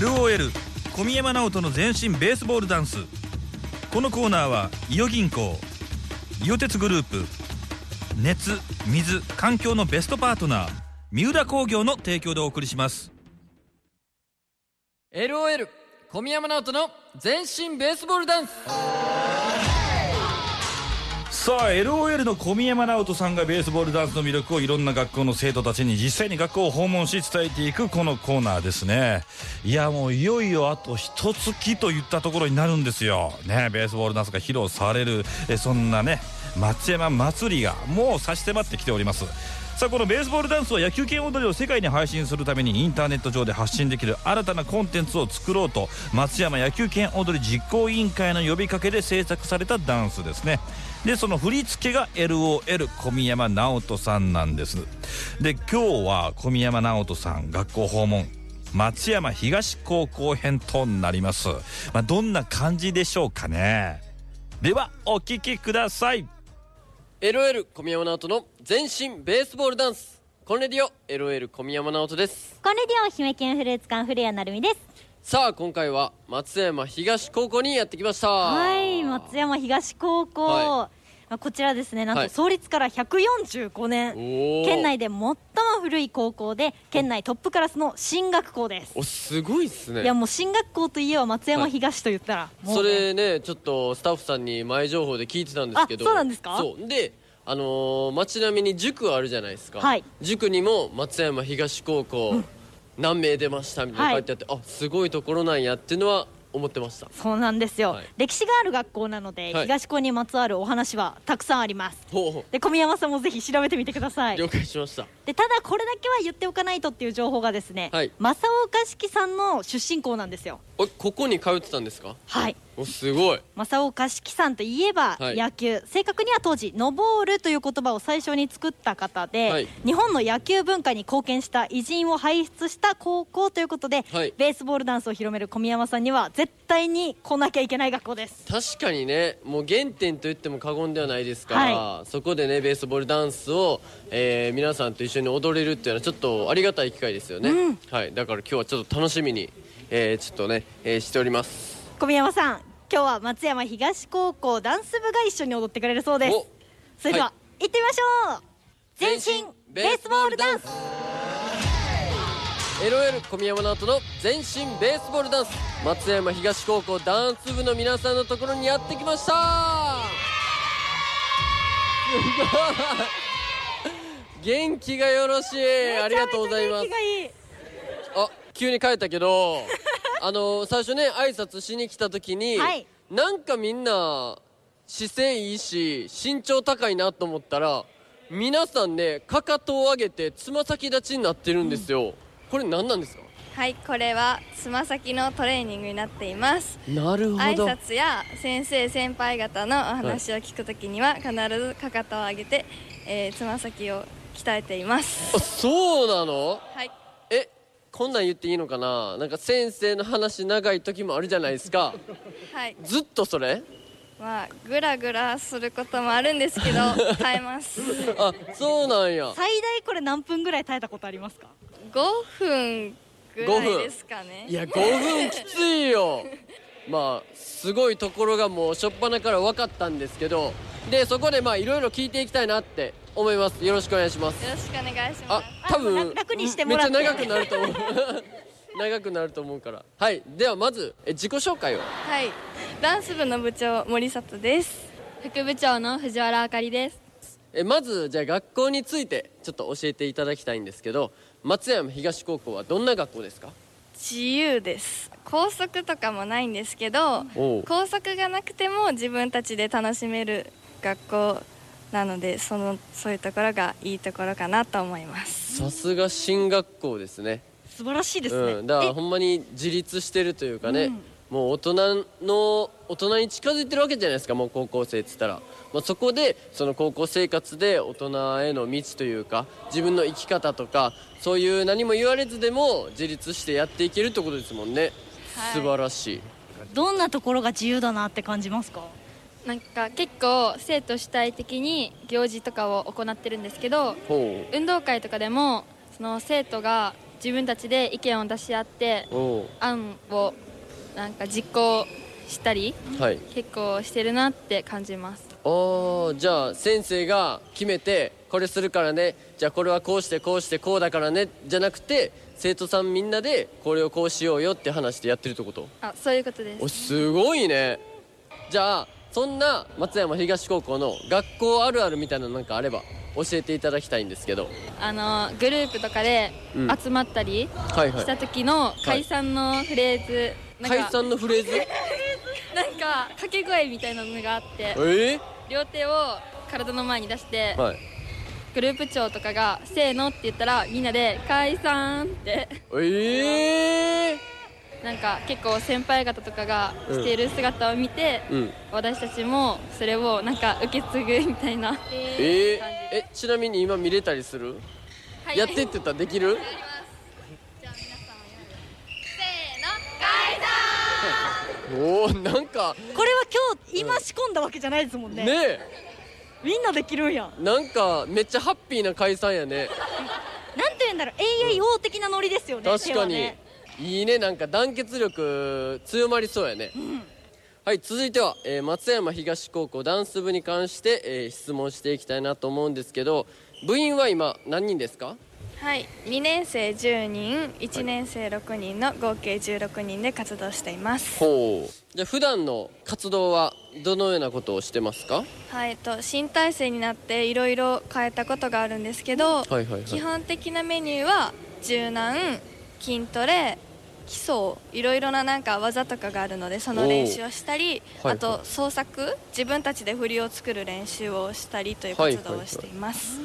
LOL 小宮山直人の全身ベースボールダンス。このコーナーは伊予銀行伊予鉄グループ熱水環境のベストパートナー三浦工業の提供でお送りします。LOL 小宮山直人の全身ベースボールダンス。さあ LOL の小宮山直人さんがベースボールダンスの魅力をいろんな学校の生徒たちに実際に学校を訪問し伝えていくこのコーナーですね。いやもういよいよあと一月といったところになるんですよ。ねベースボールダンスが披露されるえそんなね松山祭りがもう差し迫ってきております。さあこのベースボールダンスは野球拳踊りを世界に配信するためにインターネット上で発信できる新たなコンテンツを作ろうと松山野球拳踊り実行委員会の呼びかけで制作されたダンスですね。でその振り付けが LOL 小宮山直人さんなんです。で今日は小宮山直人さん学校訪問松山東高校編となります、まあ、どんな感じでしょうかね。ではお聞きください。LOL 小宮山直人の全身ベースボールダンス。コンレディオ LOL 小宮山直人です。コンレディオ姫犬フルーツ館古谷成美ですさあ今回は松山東高校にやってきました。はい松山東高校、はい。まあこちらですねなんはい。と創立から145年、おー。県内で最も古い高校で県内トップクラスの進学校です。おすごいっすね。いやもう進学校といえば松山東と言ったら、もそうね。れねちょっとスタッフさんに前情報で聞いてたんですけど。あそうなんですか？そう。であのー街並みに塾あるじゃないですか、はい。塾にも松山東高校、何名出ましたみたいな書いてあって、あすごいところなんやっていうのは思ってました。そうなんですよ、はい。歴史がある学校なので、はい。東高にまつわるお話はたくさんあります。で小宮山さんもぜひ調べてみてください。う了解しましたでただこれだけは言っておかないとっていう情報がですね、はい。正岡式さんの出身校なんですよ。おここに通ってたんですか？はい。おすごい。正岡式さんといえばはい。野球、正確には当時「ノボール」という言葉を最初に作った方で、はい。日本の野球文化に貢献した偉人を輩出した高校ということで、はい。ベースボールダンスを広める小宮山さんには絶対に来なきゃいけない学校です。確かにねもう原点と言っても過言ではないですから、はそこでねベースボールダンスを、えー皆さんと一緒に踊れるっていうのはちょっとありがたい機会ですよね、うん。はい、だから今日はちょっと楽しみに、えーちょっとね、えーしております。小宮山さん今日は松山東高校ダンス部が一緒に踊ってくれるそうです。お。それでは、は行ってみましょう。全身ベースボールダンス。LOL 小宮山直人の全身ベースボールダンス。松山東高校ダンス部の皆さんのところにやってきました。すごい元気がよろしい。ありがとうございます。あ急に帰ったけど あの最初ね挨拶しに来た時に、はい。なんかみんな姿勢いいし身長高いなと思ったら皆さんねかかとを上げてつま先立ちになってるんですよ、これ何なんですか？はい、これはつま先のトレーニングになっています。なるほ挨ど拶や先生先輩方のお話を聞くときには必ずかかとを上げてえーつま、先を鍛えています。あそうなの？はい、えこんなん言っていいのかな？なんか先生の話長い時もあるじゃないですか。はい、ずっとそれ？まあぐらぐらすることもあるんですけど 耐えます。あそうなんや。最大これ何分ぐらい耐えたことありますか？5分ぐらいですかね。いや5分きついよ。まあすごいところがもう初っ端から分かったんですけど。でそこでまあいろいろ聞いていきたいなって思います。よろしくお願いします。よろしくお願いしあます。多分楽楽にしてもらって。めっちゃ長くなると思う。長くなると思うから。はい。ではまずえ自己紹介を。はい、ダンス部の部長森里です。副部長の藤原あかりです。えまずじゃあ学校についてちょっと教えていただきたいんですけど松山東高校はどんな学校ですか？自由です。校則とかもないんですけど校則がなくても自分たちで楽しめる学校なのでそのそういうところがいいところかなと思います。さすが進学校ですね。素晴らしいですね、うん、だからえ？ほんまに自立してるというかね、うん。もう大人の大人に近づいてるわけじゃないですかもう高校生っつったら、まあ、そこでその高校生活で大人への道というか自分の生き方とかそういう何も言われずでも自立してやっていけるってことですもんね、はい。素晴らしい。どんなところが自由だなって感じますか？なんか結構生徒主体的に行事とかを行ってるんですけどほ運動会とかでもその生徒が自分たちで意見を出し合ってお案をなんか実行したりうはい。結構してるなって感じます。あーじゃあ先生が決めてこれするからね。じゃあこれはこうしてこうしてこうだからね。じゃなくて生徒さんみんなでこれをこうしようよって話してやってるってこと？あそういうことです。おすごいね。じゃあそんな松山東高校の学校あるあるみたいなのなんかあれば教えていただきたいんですけど。あのグループとかでうん。集まったりはいはい。した時の解散のフレーズ、なんか解散のフレーズ？なんか掛け声みたいなのがあってえ両手を体の前に出してー、はい。グループ長とかが「せーの」って言ったらみんなで「解散」って。ええなんか結構先輩方とかがしている姿を見て、ー、うん。私たちもそれをなんか受け継ぐみたいな。えー、えちなみに今見れたりする、はい。やってって言ったらできる？おおなんかこれは今日今仕込んだわけじゃないですもんね。ねみんなできるんやえなんかめっちゃハッピーな解散やね。なんて言うんだろう。AAO 的なノリですよね、確かに、ねいいねなんか団結力強まりそうやね、はい続いては、えー松山東高校ダンス部に関して、えー質問していきたいなと思うんですけど部員は今何人ですか？はい2年生10人1年生6人の合計16人で活動しています。ほう。じゃあ普段の活動はどのようなことをしてますか？はい、えっと新体制になっていろいろ変えたことがあるんですけど、はいはいはい。基本的なメニューは柔軟筋トレ基礎いろいろななんか技とかがあるのでその練習をしたり、はいあと創作自分たちで振りを作る練習をしたりという活動をしています、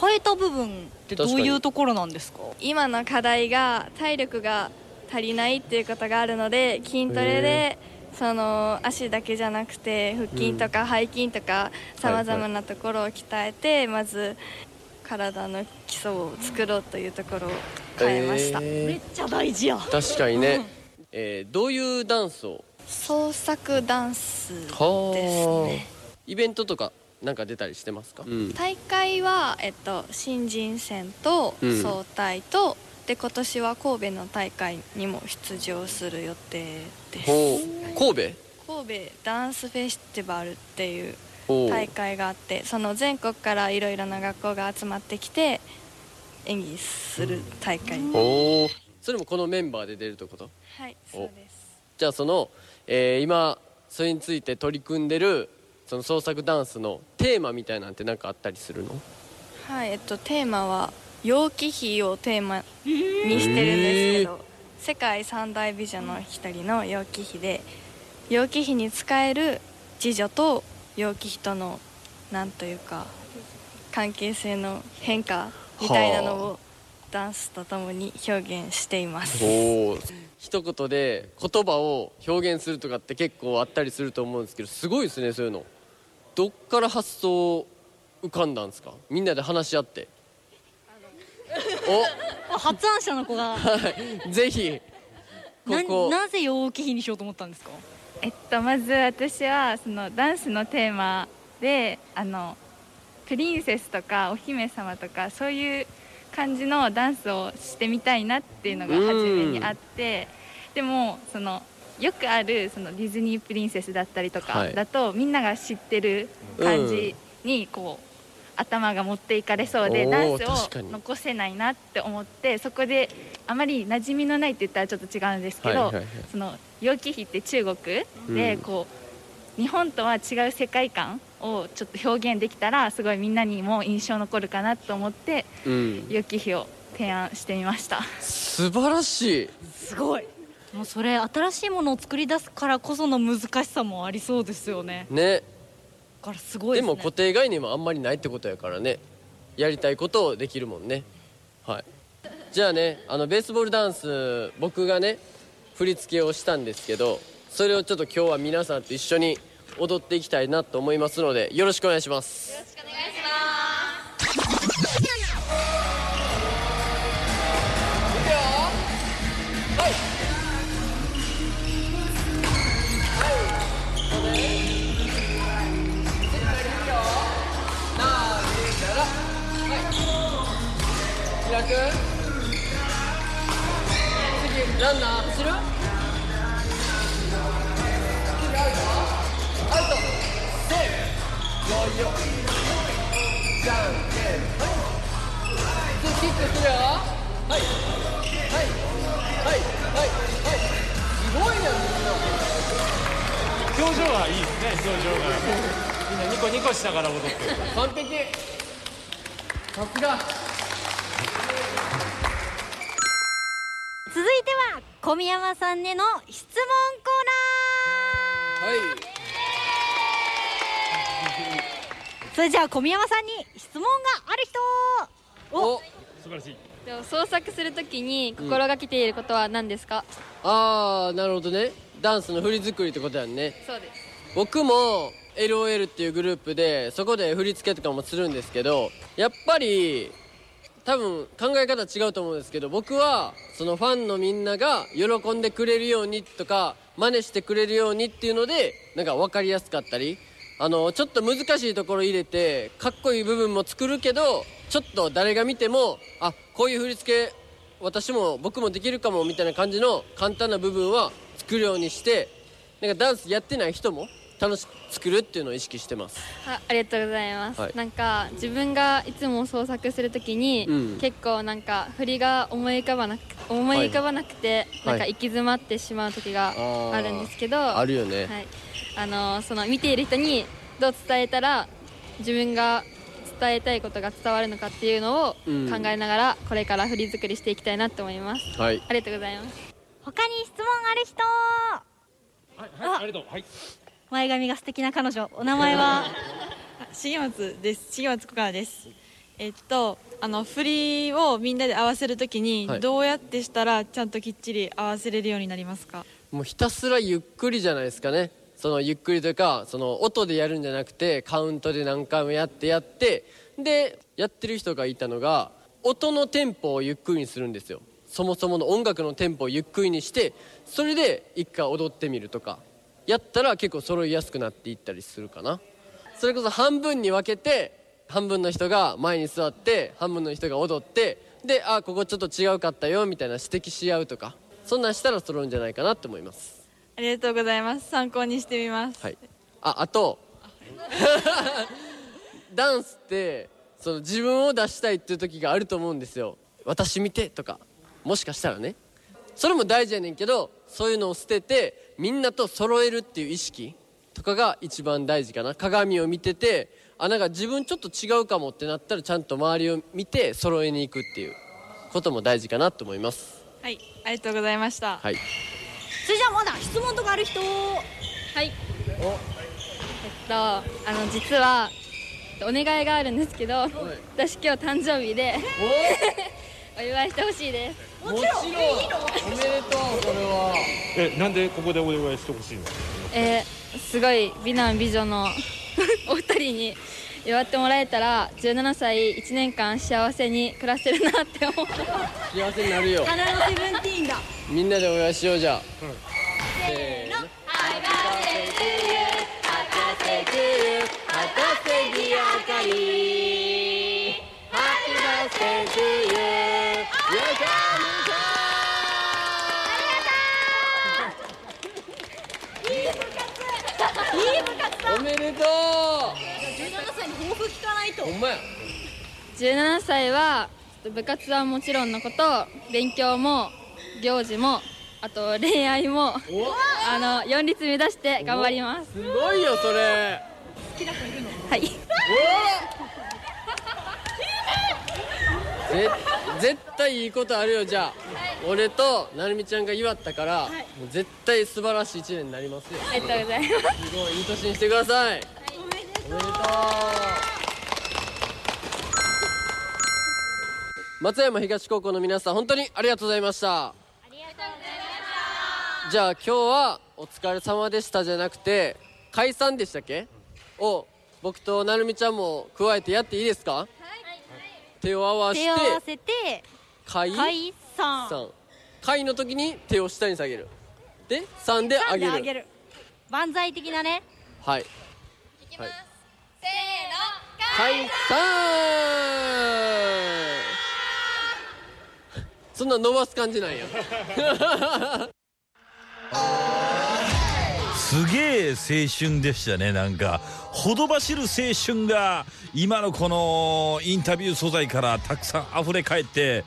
変えた部分ってどういうところなんですか？今の課題が体力が足りないっていうことがあるので筋トレでその足だけじゃなくて腹筋とか背筋とかさまざまなところを鍛えてまず体の基礎を作ろうというところを変えました、えめっちゃ大事や。ー確かにね、えーどういうダンスを？創作ダンスですはねイベントとかなんか出たりしてますか、うん。大会は、えっと、新人戦とうん。総体と、で今年は神戸の大会にも出場する予定です。神戸？神戸ダンスフェスティバルっていう。大会があってその全国からいろいろな学校が集まってきて演技する大会、ほうそれもこのメンバーで出るってこと？はいそうです。じゃあその、えー今それについて取り組んでるその創作ダンスのテーマみたいなんて何かあったりするの？はいえっとテーマは楊貴妃をテーマにしてるんですけど、世界三大美女の一人の楊貴妃で楊貴妃に仕える次女と楊貴妃とのなんというか関係性の変化みたいなのをダンスとともに表現しています。おお一言で言葉を表現するとかって結構あったりすると思うんですけどすごいですねそういうの。どっから発想浮かんだんですか？みんなで話し合って。あ発案者の子が。ぜひこなこ。なぜ陽気日にしようと思ったんですか？えっと、まず私はそのダンスのテーマであのプリンセスとかお姫様とかそういう感じのダンスをしてみたいなっていうのが初めにあってでもそのよくあるそのディズニープリンセスだったりとはい。かだと、みんなが知ってる感じにこう、頭が持っていかれそうでダンスを残せないなって思ってそこであまり馴染みのないって言ったらちょっと違うんですけど、はいはいはい。その楊貴妃って中国でうん。こう、日本とは違う世界観をちょっと表現できたらすごいみんなにも印象残るかなと思ってうん。楊貴妃を提案してみました。素晴らしい。すごい。もうそれ新しいものを作り出すからこその難しさもありそうですよね。ね。だからすごいでね。も固定概念もあんまりないってことやからね。やりたいことをできるもんね。はい。じゃあねあのベースボールダンス僕がね振り付けをしたんですけどそれをちょっと今日は皆さんと一緒に踊っていきたいなと思いますのでよろしくお願いします。よろしくお願いします。表情がいいですね表情がみんなニコニコしながら踊ってる完璧さすが続いては小宮山さんへの質問コーナー。はい。それじゃあ小宮山さんに質問がある人お。素晴らしいでも創作するときに心がけていることは何ですか、ああなるほどねダンスの振り作りってことやんね。そうです。僕も LOL っていうグループでそこで振り付けとかもするんですけどやっぱり多分考え方違うと思うんですけど僕はそのファンのみんなが喜んでくれるようにとか真似してくれるようにっていうのでなんか分かりやすかったりあのちょっと難しいところ入れてかっこいい部分も作るけどちょっと誰が見てもあこういう振り付け私も僕もできるかもみたいな感じの簡単な部分は作るようにしてなんかダンスやってない人も楽しく作るっていうのを意識してます。あありがとうございます、はい。なんか自分がいつも創作するときに、うん。結構なんか振りが思い浮かばなく思い浮かばなくて、はい。なんか行き詰まってしまう時がー。あるんですけどあるよね、はい、あのその見ている人にどう伝えたら自分が伝えたいことが伝わるのかっていうのを考うん。えながらこれから振り作りしていきたいなと思います。はい。ありがとうございます他に質問ある人。はい、はい、あ。りがとう。はい。前髪が素敵な彼女。お名前は？重松です。重松コカナです。えっとあの振りをみんなで合わせるときに、はい。どうやってしたらちゃんときっちり合わせれるようになりますか？もうひたすらゆっくりじゃないですかね。そのゆっくりというかその音でやるんじゃなくてカウントで何回もやってやって。でやってる人がいたのが音のテンポをゆっくりにするんですよそもそもの音楽のテンポをゆっくりにしてそれで一回踊ってみるとかやったら結構揃いやすくなっていったりするかな。それこそ半分に分けて半分の人が前に座って半分の人が踊ってであここちょっと違うかったよみたいな指摘し合うとかそんなんしたら揃うんじゃないかなって思います。ありがとうございます。参考にしてみます、はい。ああとダンスってその自分を出したいっていう時があると思うんですよ。私見てとかもしかしたらね。それも大事やねんけどそういうのを捨ててみんなと揃えるっていう意識とかが一番大事かな。鏡を見ててあなんか自分ちょっと違うかもってなったらちゃんと周りを見て揃えに行くっていうことも大事かなと思います。はいありがとうございました。はい。それじゃあまだ質問とかある人？はい。えっとあの実はお願いがあるんですけど私今日誕生日で お祝いしてほしいですもちろん。おめでとうそれはえなんでここでお願いしてほしいの？えーすごい美男美女のお二人に祝ってもらえたら17歳1年間幸せに暮らせるなって思う。幸せになるよ。花のセブンティーンだ。みんなでお祝いしようじゃあ、せほんまや。17歳は部活はもちろんのこと勉強も行事もあと恋愛もあの4律目指して頑張ります。すごいよそれ。はい。ぜ絶対いいことあるよ。じゃあ、俺となるみちゃんが祝ったから、もう絶対素晴らしい一年になりますよ。ありがとうございます。すごいいい年にしてください、おめでとう松山東高校の皆さん本当にありがとうございました。じゃあ今日はお疲れ様でしたじゃなくて解散でしたっけ？を僕となるみちゃんも加えてやっていいですか？手を合わせて手を合わせて解解散。散解の時に手を下に下げる。で3で上げる。上げる。万歳的なね。はい。いきます、せーの解散そんな伸ばす感じなんや。すげえ青春でしたねなんか。ほどばしる青春が今のこのインタビュー素材からたくさん溢れ返って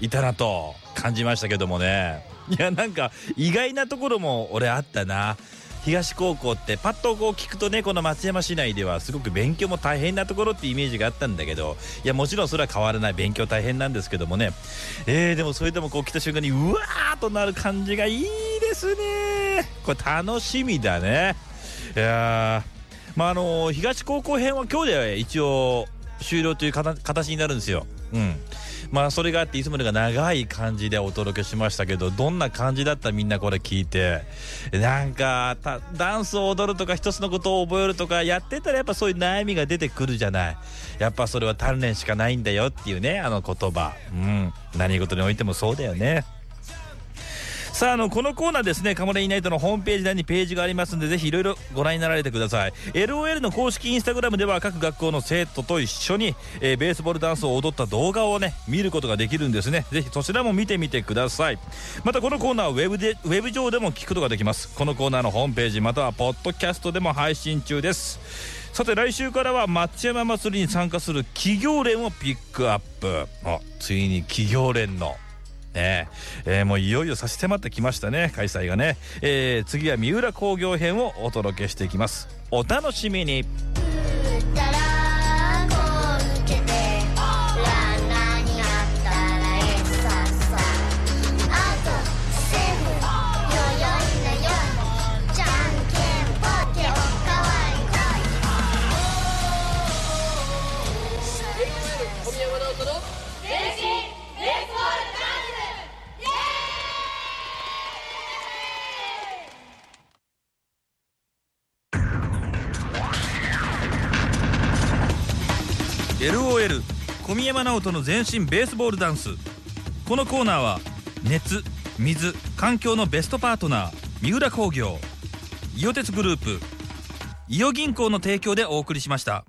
いたなと感じましたけどもね。いやなんか意外なところも俺あったな。東高校ってパッとこう聞くとねこの松山市内ではすごく勉強も大変なところってイメージがあったんだけどいやもちろんそれは変わらない勉強大変なんですけどもね。えー、でもそれでもこう来た瞬間にうわーとなる感じがいいですね。これ楽しみだね。いやまああの東高校編は今日で一応終了という形になるんですよ。うん。まあそれがあっていつもよりが長い感じでお届けしましたけどどんな感じだったみんなこれ聞いて。なんかダンスを踊るとか一つのことを覚えるとかやってたらやっぱそういう悩みが出てくるじゃない。やっぱそれは鍛錬しかないんだよっていうねあの言葉。うん。何事においてもそうだよね。さああのこのコーナーですねカモレイナイトのホームページ内にページがありますんでぜひいろいろご覧になられてください。LOL の公式インスタグラムでは各学校の生徒と一緒に、えー、ベースボールダンスを踊った動画をね見ることができるんですね。ぜひそちらも見てみてください。またこのコーナーはウェブでウェブ上でも聞くことができます。このコーナーのホームページまたはポッドキャストでも配信中です。さて来週からは松山祭りに参加する企業連をピックアップ。あついに企業連のねえ。ー、もういよいよ差し迫ってきましたね開催がね、えー、次は三浦工業編をお届けしていきます。お楽しみに。山直人の全身ベースボールダンスこのコーナーは熱水環境のベストパートナー三浦工業伊予鉄グループ伊予銀行の提供でお送りしました。